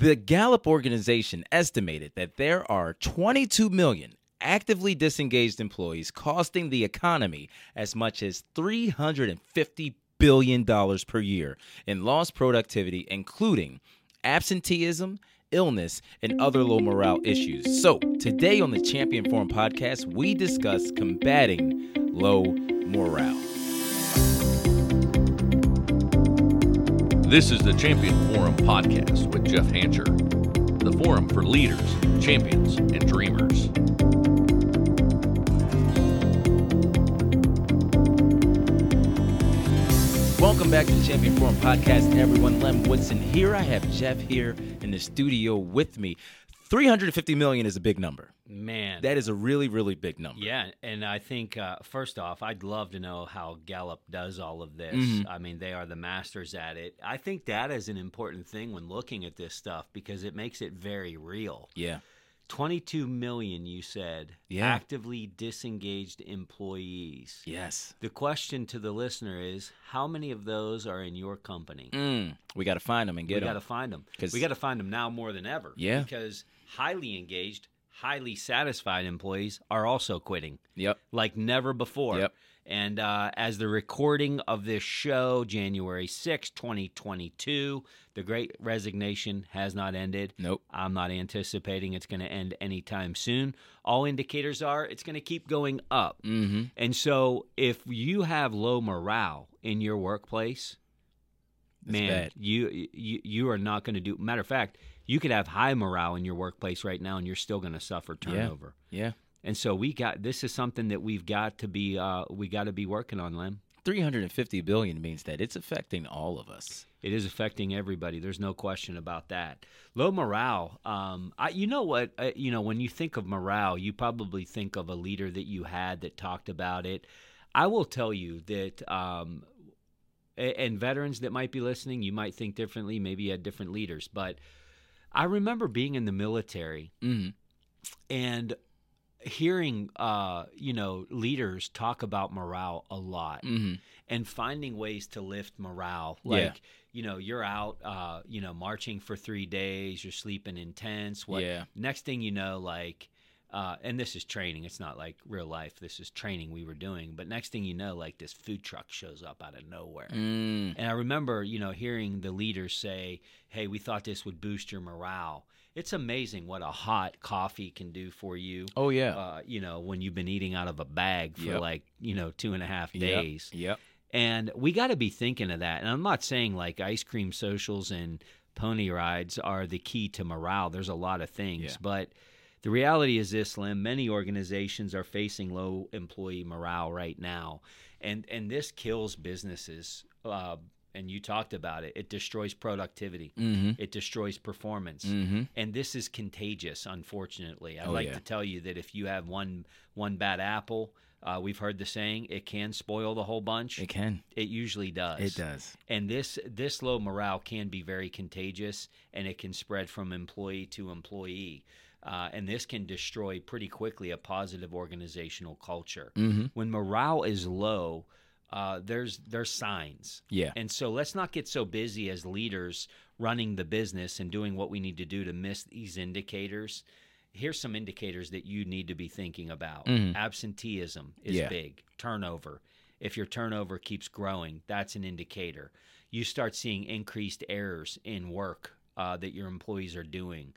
The Gallup organization estimated that there are 22 million actively disengaged employees costing the economy as much as 350 billion dollars per year in lost productivity including absenteeism, illness, and other low morale issues. So, today on the Champion Forum podcast, we discuss combating low morale. This is the Champion Forum podcast with Jeff Hancher, the forum for leaders, champions, and dreamers. Welcome back to the Champion Forum podcast, everyone. Lem Woodson here. I have Jeff here in the studio with me. 350 million is a big number. Man, That is a really, really big number. yeah, and I think uh, first off, I'd love to know how Gallup does all of this. Mhm. I mean, they are the masters at it. I think that is an important thing when looking at this stuff because it makes it very real. Yeah. 22 million, you said, Yeah. actively disengaged employees. Yes. The question to the listener is, how many of those are in your company? Mm, we got to find them and get them, we got to find them. 'Cause- We got to find them now more than ever. Yeah. Because highly engaged, highly satisfied employees are also quitting Yep. like never before. Yep. And uh, as the recording of this show, January sixth, 2022, the great resignation has not ended. Nope. I'm not anticipating it's going to end anytime soon. All indicators are it's going to keep going up. Mm-hmm. And so if you have low morale in your workplace, That's man, bad. you you you are not going to do. Matter of fact, you could have high morale in your workplace right now, and you're still going to suffer turnover. Yeah. And so we got this is something that we've got to be uh, we got to be working on, Lem. 350 billion means that it's affecting all of us. It is affecting everybody. There's no question about that. Low morale. Um, I, you know what? Uh, you know when you think of morale, you probably think of a leader that you had that talked about it. I will tell you that, um, and veterans that might be listening, you might think differently. Maybe you had different leaders, but I remember being in the military Mm-hmm. and hearing, uh, you know, leaders talk about morale a lot Mm-hmm. and finding ways to lift morale. Yeah. Like, you know, you're out, uh, you know, marching for three days, you're sleeping in tents. What Yeah. next thing you know, like, uh, and this is training. It's not like real life. This is training we were doing. But next thing you know, like this food truck shows up out of nowhere. Mm. And I remember, you know, hearing the leaders say, "Hey, we thought this would boost your morale." It's amazing what a hot coffee can do for you. Oh yeah. Uh, you know, when you've been eating out of a bag for Yep. like, you know, two and a half Yep. days. Yep. And we got to be thinking of that. And I'm not saying like ice cream socials and pony rides are the key to morale. There's a lot of things. Yeah. But the reality is this, Lem, many organizations are facing low employee morale right now. And, and this kills businesses. Uh, and you talked about it. It destroys productivity. Mm-hmm. It destroys performance Mm-hmm. and this is contagious unfortunately i'd Oh, like yeah. to tell you that if you have one one bad apple uh, we've heard the saying it can spoil the whole bunch It can. it usually does It does. and this this low morale can be very contagious and it can spread from employee to employee uh, and this can destroy pretty quickly a positive organizational culture Mm-hmm. when morale is low uh, there's there's signs Yeah. and so let's not get so busy as leaders running the business and doing what we need to do to miss these indicators. Here's some indicators that you need to be thinking about. Mhm. Absenteeism is Yeah. big, turnover. If your turnover keeps growing, that's an indicator. You start seeing increased errors in work uh, that your employees are doing.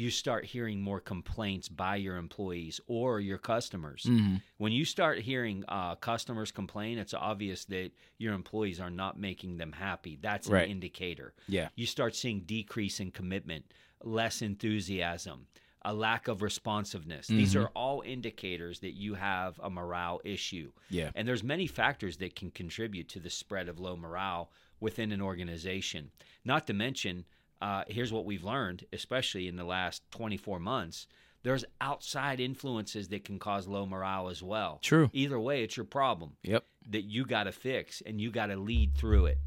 You start hearing more complaints by your employees or your customers Mm-hmm. when you start hearing uh, customers complain, it's obvious that your employees are not making them happy. That's an Right. indicator. Yeah. You start seeing decrease in commitment, less enthusiasm, a lack of responsiveness. These Mhm. are all indicators that you have a morale issue. Yeah. And there's many factors that can contribute to the spread of low morale within an organization. Not to mention, uh, here's what we've learned, especially in the last 24 months. There's outside influences that can cause low morale as well. True. Either way, it's your problem Yep. that you got to fix and you got to lead through it.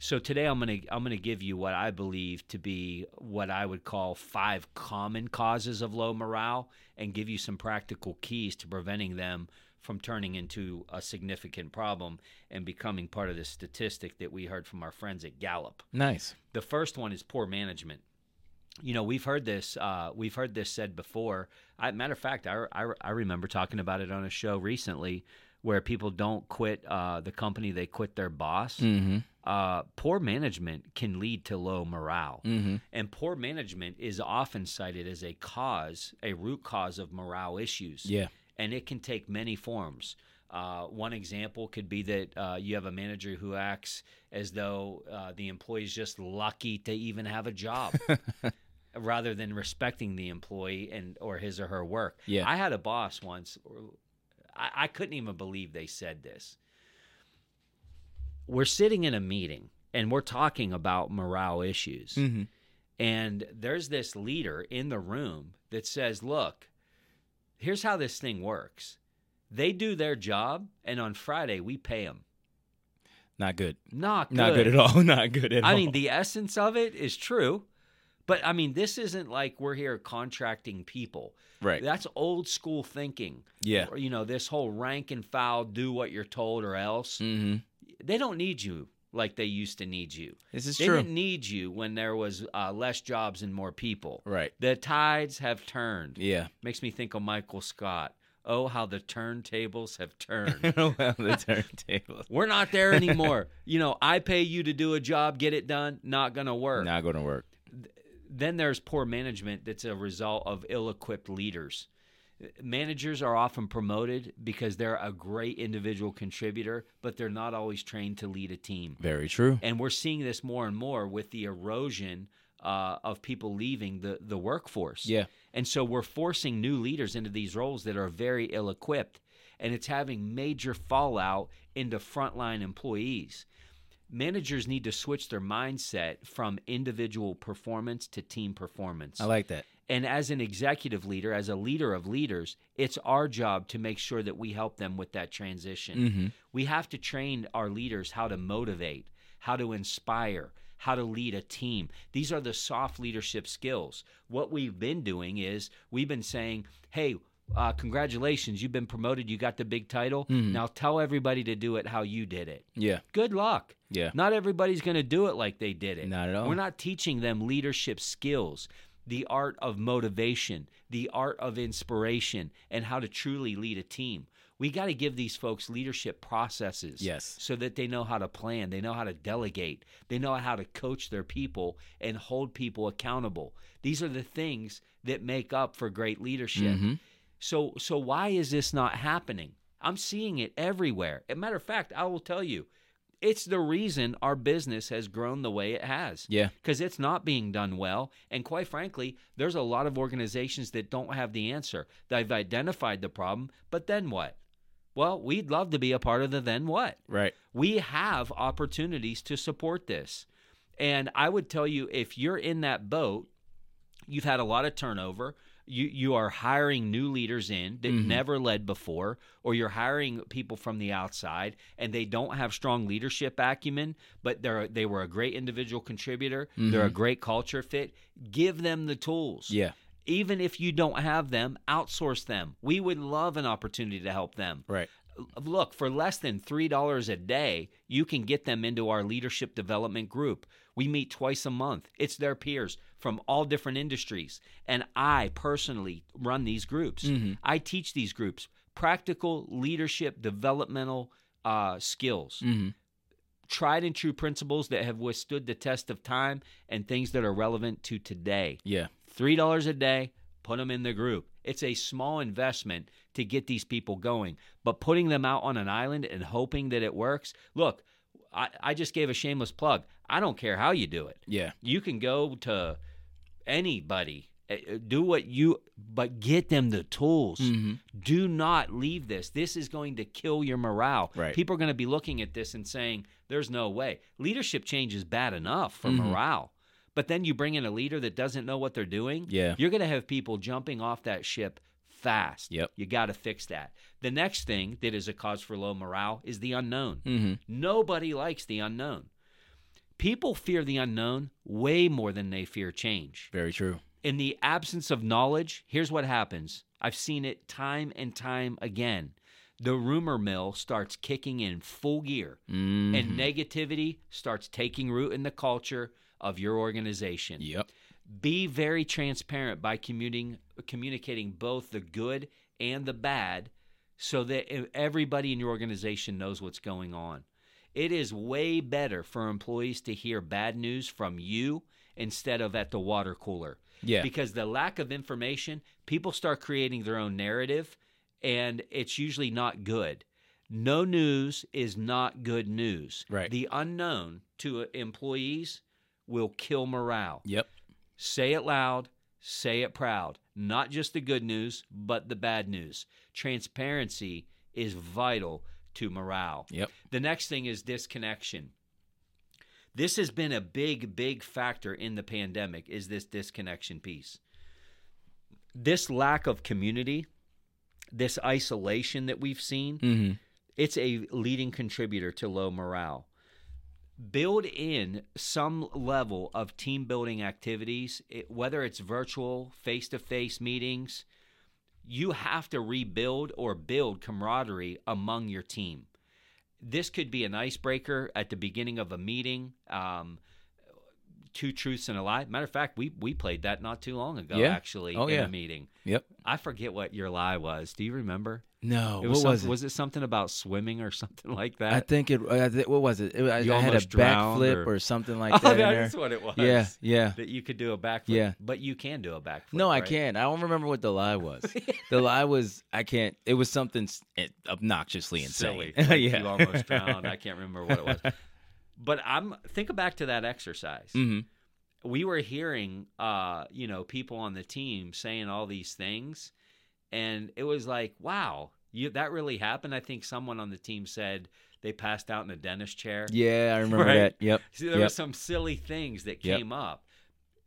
So today I'm going to I'm going to give you what I believe to be what I would call five common causes of low morale and give you some practical keys to preventing them from turning into a significant problem and becoming part of the statistic that we heard from our friends at Gallup. Nice. The first one is poor management. you know we've heard this uh, we've heard this said before I, matter of fact I, I, I remember talking about it on a show recently where people don't quit uh, the company they quit their boss Mm-hmm. uh, poor management can lead to low morale Mm-hmm. and poor management is often cited as a cause a root cause of morale issues Yeah. And it can take many forms. Uh, one example could be that uh, you have a manager who acts as though uh, the employee is just lucky to even have a job, rather than respecting the employee and or his or her work. Yeah. I had a boss once. I, I couldn't even believe they said this. We're sitting in a meeting and we're talking about morale issues. Mm-hmm. And there's this leader in the room that says, Look, here's how this thing works. They do their job, and on Friday, we pay them. Not good. Not good. Not good at all. Not good at all. I mean, the essence of it is true. But I mean, this isn't like we're here contracting people. right. That's old school thinking. Yeah. You know, this whole rank and file, do what you're told or else. Mm-hmm. They don't need you like they used to need you. This is they true. They didn't need you when there was uh, less jobs and more people. Right. The tides have turned. Yeah. Makes me think of Michael Scott. Oh, how the turntables have turned. well, the turntables. We're not there anymore. you know, I pay you to do a job, get it done, not going to work. Not going to work. Then there's poor management that's a result of ill equipped leaders. Managers are often promoted because they're a great individual contributor, but they're not always trained to lead a team. Very true. And we're seeing this more and more with the erosion uh, of people leaving the, the workforce. Yeah. And so we're forcing new leaders into these roles that are very ill equipped. And it's having major fallout into frontline employees. Managers need to switch their mindset from individual performance to team performance. I like that. And as an executive leader, as a leader of leaders, it's our job to make sure that we help them with that transition. Mm-hmm. We have to train our leaders how to motivate, how to inspire, how to lead a team. These are the soft leadership skills. What we've been doing is we've been saying, hey, uh, congratulations, you've been promoted, you got the big title. Mhm. Now tell everybody to do it how you did it. Yeah. Good luck. Yeah. Not everybody's going to do it like they did it. Not at all. We're not teaching them leadership skills, the art of motivation, the art of inspiration, and how to truly lead a team. We got to give these folks leadership processes. Yes. So that they know how to plan, they know how to delegate, they know how to coach their people and hold people accountable. These are the things that make up for great leadership. Mhm. So so why is this not happening? I'm seeing it everywhere. As a matter of fact, I will tell you, it's the reason our business has grown the way it has. Yeah. Because it's not being done well. And quite frankly, there's a lot of organizations that don't have the answer. They've identified the problem, but then what? Well, we'd love to be a part of the then what. Right. We have opportunities to support this. And I would tell you if you're in that boat, you've had a lot of turnover. You you are hiring new leaders in that Mhm. never led before, or you're hiring people from the outside and they don't have strong leadership acumen, but they're they were a great individual contributor. They're a great culture fit. Give them the tools. Yeah. Even if you don't have them, outsource them. We would love an opportunity to help them Right. Look for less than $3 a day you can get them into our leadership development group. We meet twice a month. It's their peers from all different industries. And i personally run these groups. Mhm. i teach these groups practical leadership developmental uh, skills. Mm-hmm. tried and true principles that have withstood the test of time and things that are relevant to today. Yeah. three dollars a day put them in the group it's a small investment to get these people going but putting them out on an island and hoping that it works look i, I just gave a shameless plug i don't care how you do it Yeah. you can go to anybody uh, do what you but get them the tools Mm-hmm. do not leave this this is going to kill your morale Right. people are going to be looking at this and saying there's no way leadership change is bad enough for Mhm. morale but then you bring in a leader that doesn't know what they're doing Yeah. you're going to have people jumping off that ship fast Yep. you got to fix that the next thing that is a cause for low morale is the unknown Mm-hmm. nobody likes the unknown people fear the unknown way more than they fear change Very true. in the absence of knowledge, here's what happens. I've seen it time and time again. The rumor mill starts kicking in full gear, Mm-hmm. and negativity starts taking root in the culture of your organization. Yep. Be very transparent by commuting, communicating both the good and the bad so that everybody in your organization knows what's going on. It is way better for employees to hear bad news from you instead of at the water cooler. Yeah. Because the lack of information, people start creating their own narrative, and it's usually not good. No news is not good news. Right. The unknown to uh, employees will kill morale. Yep. Say it loud, say it proud. Not just the good news, but the bad news. Transparency is vital to morale. Yep. The next thing is disconnection. This has been a big, big factor in the pandemic is this disconnection piece. This lack of community, this isolation that we've seen, Mm-hmm. it's a leading contributor to low morale. Build in some level of team building activities, it, whether it's virtual, face to face meetings. You have to rebuild or build camaraderie among your team. This could be an icebreaker at the beginning of a meeting. Um, two truths and a lie. Matter of fact, we we played that not too long ago. Yeah. Actually, Oh, in yeah. a meeting. Yep. I forget what your lie was. Do you remember? No. It what was it? Was it something about swimming or something like that? I think it. I thi- what was it? it I, You I had a backflip or- or... something like oh, that in there. that's what it was. Yeah. Yeah. That you could do a backflip. Yeah. But you can do a backflip. No, I right? can't. I don't remember what the lie was. the lie was I can't. It was something obnoxiously insane. Silly. Like yeah. You almost drowned. I can't remember what it was. But I'm think back to that exercise. hmm we were hearing uh you know people on the team saying all these things and it was like wow you that really happened i think someone on the team said they passed out in a dentist chair Yeah, I remember Right. that. Yep. See, there yep. were some silly things that Yep. came up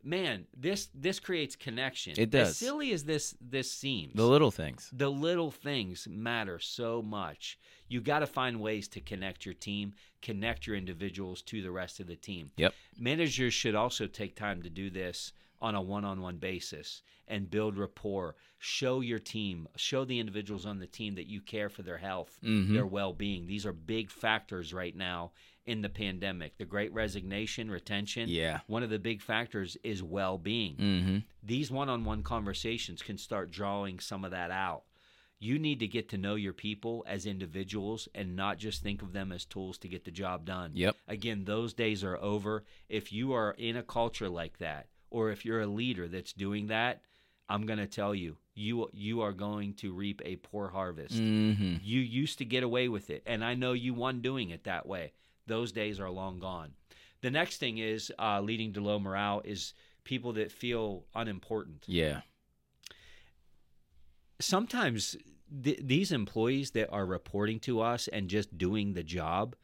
man this this creates connection It as does. silly as this this seems The little things. the little things matter so much. You got to find ways to connect your team, connect your individuals to the rest of the team. Yep. Managers should also take time to do this on a one on one basis and build rapport. Show your team, show the individuals on the team that you care for their health, Mhm. their well being. These are big factors right now in the pandemic. The great resignation, retention. Yeah. One of the big factors is well being Mm-hmm. these one-on-one conversations can start drawing some of that out you need to get to know your people as individuals and not just think of them as tools to get the job done Yep. again those days are over if you are in a culture like that or if you're a leader that's doing that i'm going to tell you you you are going to reap a poor harvest Mm-hmm. you used to get away with it and i know you won doing it that way those days are long gone the next thing is uh, leading to low morale is people that feel unimportant Yeah. sometimes th- these employees that are reporting to us and just doing the job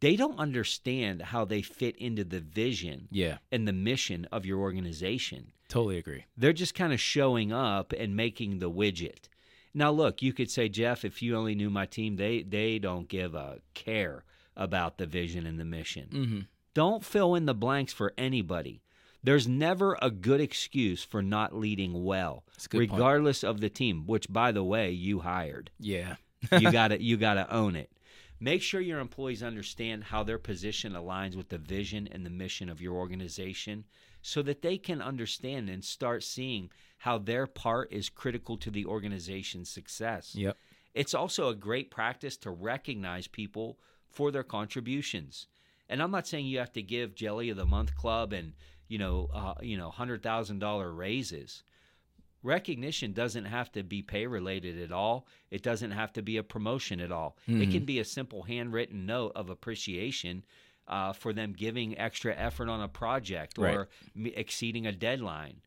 they don't understand how they fit into the vision Yeah. and the mission of your organization Totally agree. they're just kind of showing up and making the widget now look you could say jeff if you only knew my team they they don't give a care about the vision and the mission Mm-hmm. don't fill in the blanks for anybody. There's never a good excuse for not leading well, good point. regardless of the team, which by the way, you hired. Yeah. You got to you got to own it. Make sure your employees understand how their position aligns with the vision and the mission of your organization so that they can understand and start seeing how their part is critical to the organization's success. Yep. It's also a great practice to recognize people for their contributions. And I'm not saying you have to give Jelly of the Month Club and you know uh, you know hundred thousand dollar raises. Recognition doesn't have to be pay related at all. It doesn't have to be a promotion at all. It can be a simple handwritten note of appreciation uh, for them giving extra effort on a project or Right. me- exceeding a deadline.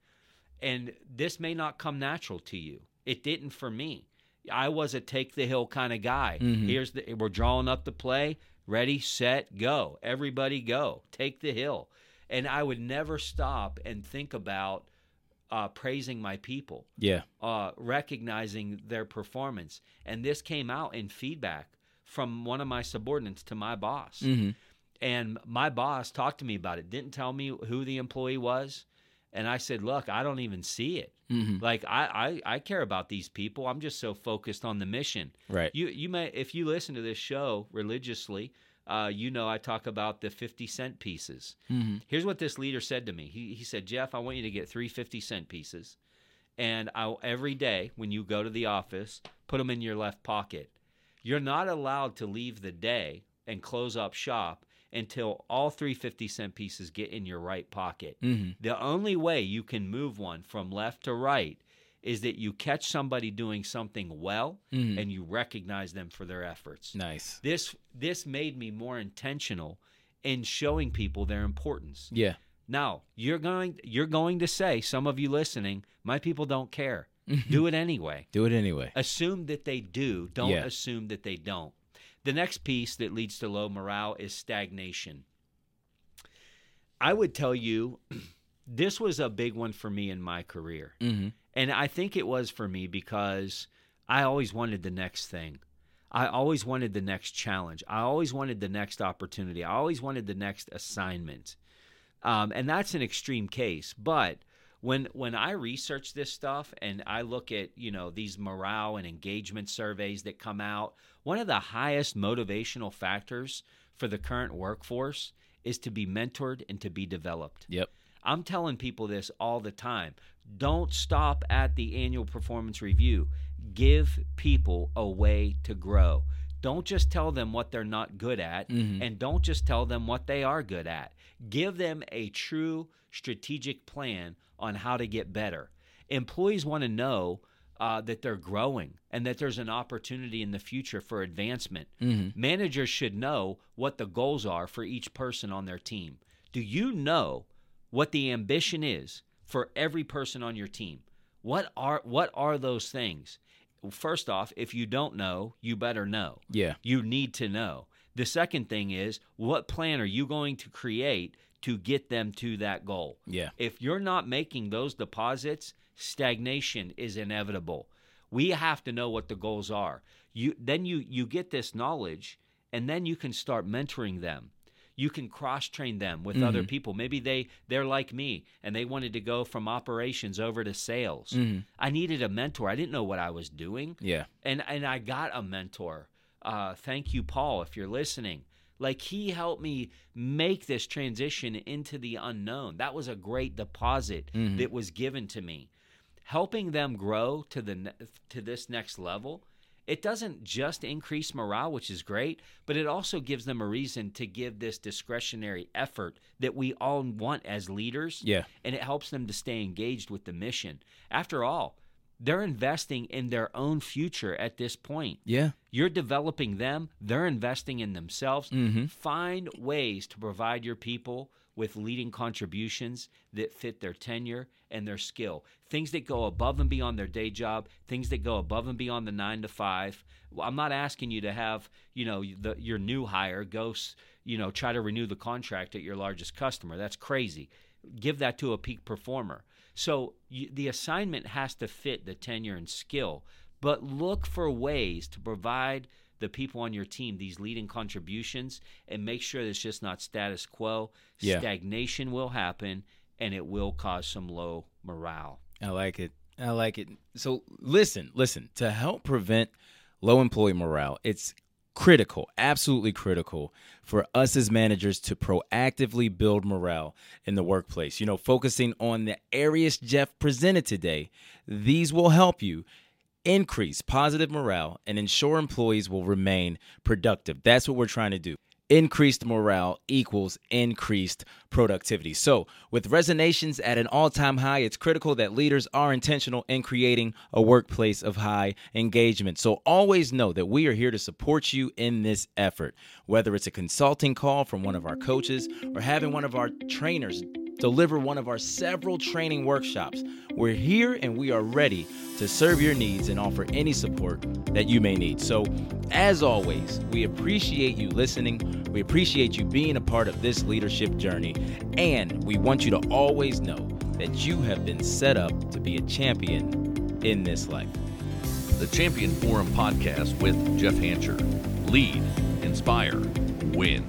And this may not come natural to you. It didn't for me. I was a take the hill kind of guy. Mhm. Here's the we're drawing up the play. Ready, set, go. Everybody go. Take the hill. And I would never stop and think about uh, praising my people, Yeah. uh, recognizing their performance. And this came out in feedback from one of my subordinates to my boss. Mm-hmm. And my boss talked to me about it, didn't tell me who the employee was. And I said, Look, I don't even see it. Mm-hmm. Like I, I, I care about these people. I'm just so focused on the mission. Right. You you may if you listen to this show religiously, uh, you know, I talk about the 50 cent pieces. Mm-hmm. Here's what this leader said to me. He, he said, Jeff, I want you to get three 50 cent pieces. And I, every day when you go to the office, put them in your left pocket. You're not allowed to leave the day and close up shop until all three 50 cent pieces get in your right pocket. Mm-hmm. The only way you can move one from left to right is that you catch somebody doing something well Mhm. and you recognize them for their efforts. Nice. This this made me more intentional in showing people their importance. Yeah. Now, you're going you're going to say some of you listening, my people don't care. Do it anyway. Do it anyway. Assume that they do. Don't Yeah. assume that they don't. The next piece that leads to low morale is stagnation. I would tell you this was a big one for me in my career. Mm-hmm. And I think it was for me because I always wanted the next thing. I always wanted the next challenge. I always wanted the next opportunity. I always wanted the next assignment. Um, and that's an extreme case. But when when I research this stuff and I look at you know these morale and engagement surveys that come out, one of the highest motivational factors for the current workforce is to be mentored and to be developed. Yep. I'm telling people this all the time. Don't stop at the annual performance review. Give people a way to grow. Don't just tell them what they're not good at, Mhm. and don't just tell them what they are good at. Give them a true strategic plan on how to get better. Employees want to know uh, that they're growing and that there's an opportunity in the future for advancement. Mm-hmm. Managers should know what the goals are for each person on their team. Do you know what the ambition is for every person on your team? What are what are those things? First off, if you don't know, you better know. Yeah. You need to know. The second thing is what plan are you going to create to get them to that goal? Yeah. If you're not making those deposits, stagnation is inevitable. We have to know what the goals are. You then you you get this knowledge and then you can start mentoring them. You can cross train them with other people. Maybe they they're like me and they wanted to go from operations over to sales. Mhm. I needed a mentor. I didn't know what I was doing Yeah. and and I got a mentor. Uh, thank you, Paul, if you're listening. Like he helped me make this transition into the unknown. That was a great deposit Mhm. that was given to me. Helping them grow to the to this next level. It doesn't just increase morale, which is great, but it also gives them a reason to give this discretionary effort that we all want as leaders Yeah. and it helps them to stay engaged with the mission. After all, they're investing in their own future at this point. Yeah. You're developing them, they're investing in themselves. Mhm. Find ways to provide your people with leading contributions that fit their tenure and their skill. Things that go above and beyond their day job, things that go above and beyond the 9 to 5. Well, I'm not asking you to have, you know, the, your new hire go, you know, try to renew the contract at your largest customer. That's crazy. Give that to a peak performer. So you, the assignment has to fit the tenure and skill, but look for ways to provide the people on your team these leading contributions and make sure that it's just not status quo. Yeah. Stagnation will happen and it will cause some low morale. I like it. I like it. So listen, listen. To help prevent low employee morale, it's critical, absolutely critical for us as managers to proactively build morale in the workplace. You know, focusing on the areas Jeff presented today, these will help you increase positive morale and ensure employees will remain productive. That's what we're trying to do. Increased morale equals increased productivity. So, with resignations at an all time high, it's critical that leaders are intentional in creating a workplace of high engagement. So, always know that we are here to support you in this effort, whether it's a consulting call from one of our coaches or having one of our trainers deliver one of our several training workshops. We're here and we are ready to serve your needs and offer any support that you may need. So, as always, we appreciate you listening. We appreciate you being a part of this leadership journey. And we want you to always know that you have been set up to be a champion in this life. The Champion Forum podcast with Jeff Hancher. Lead, inspire, win.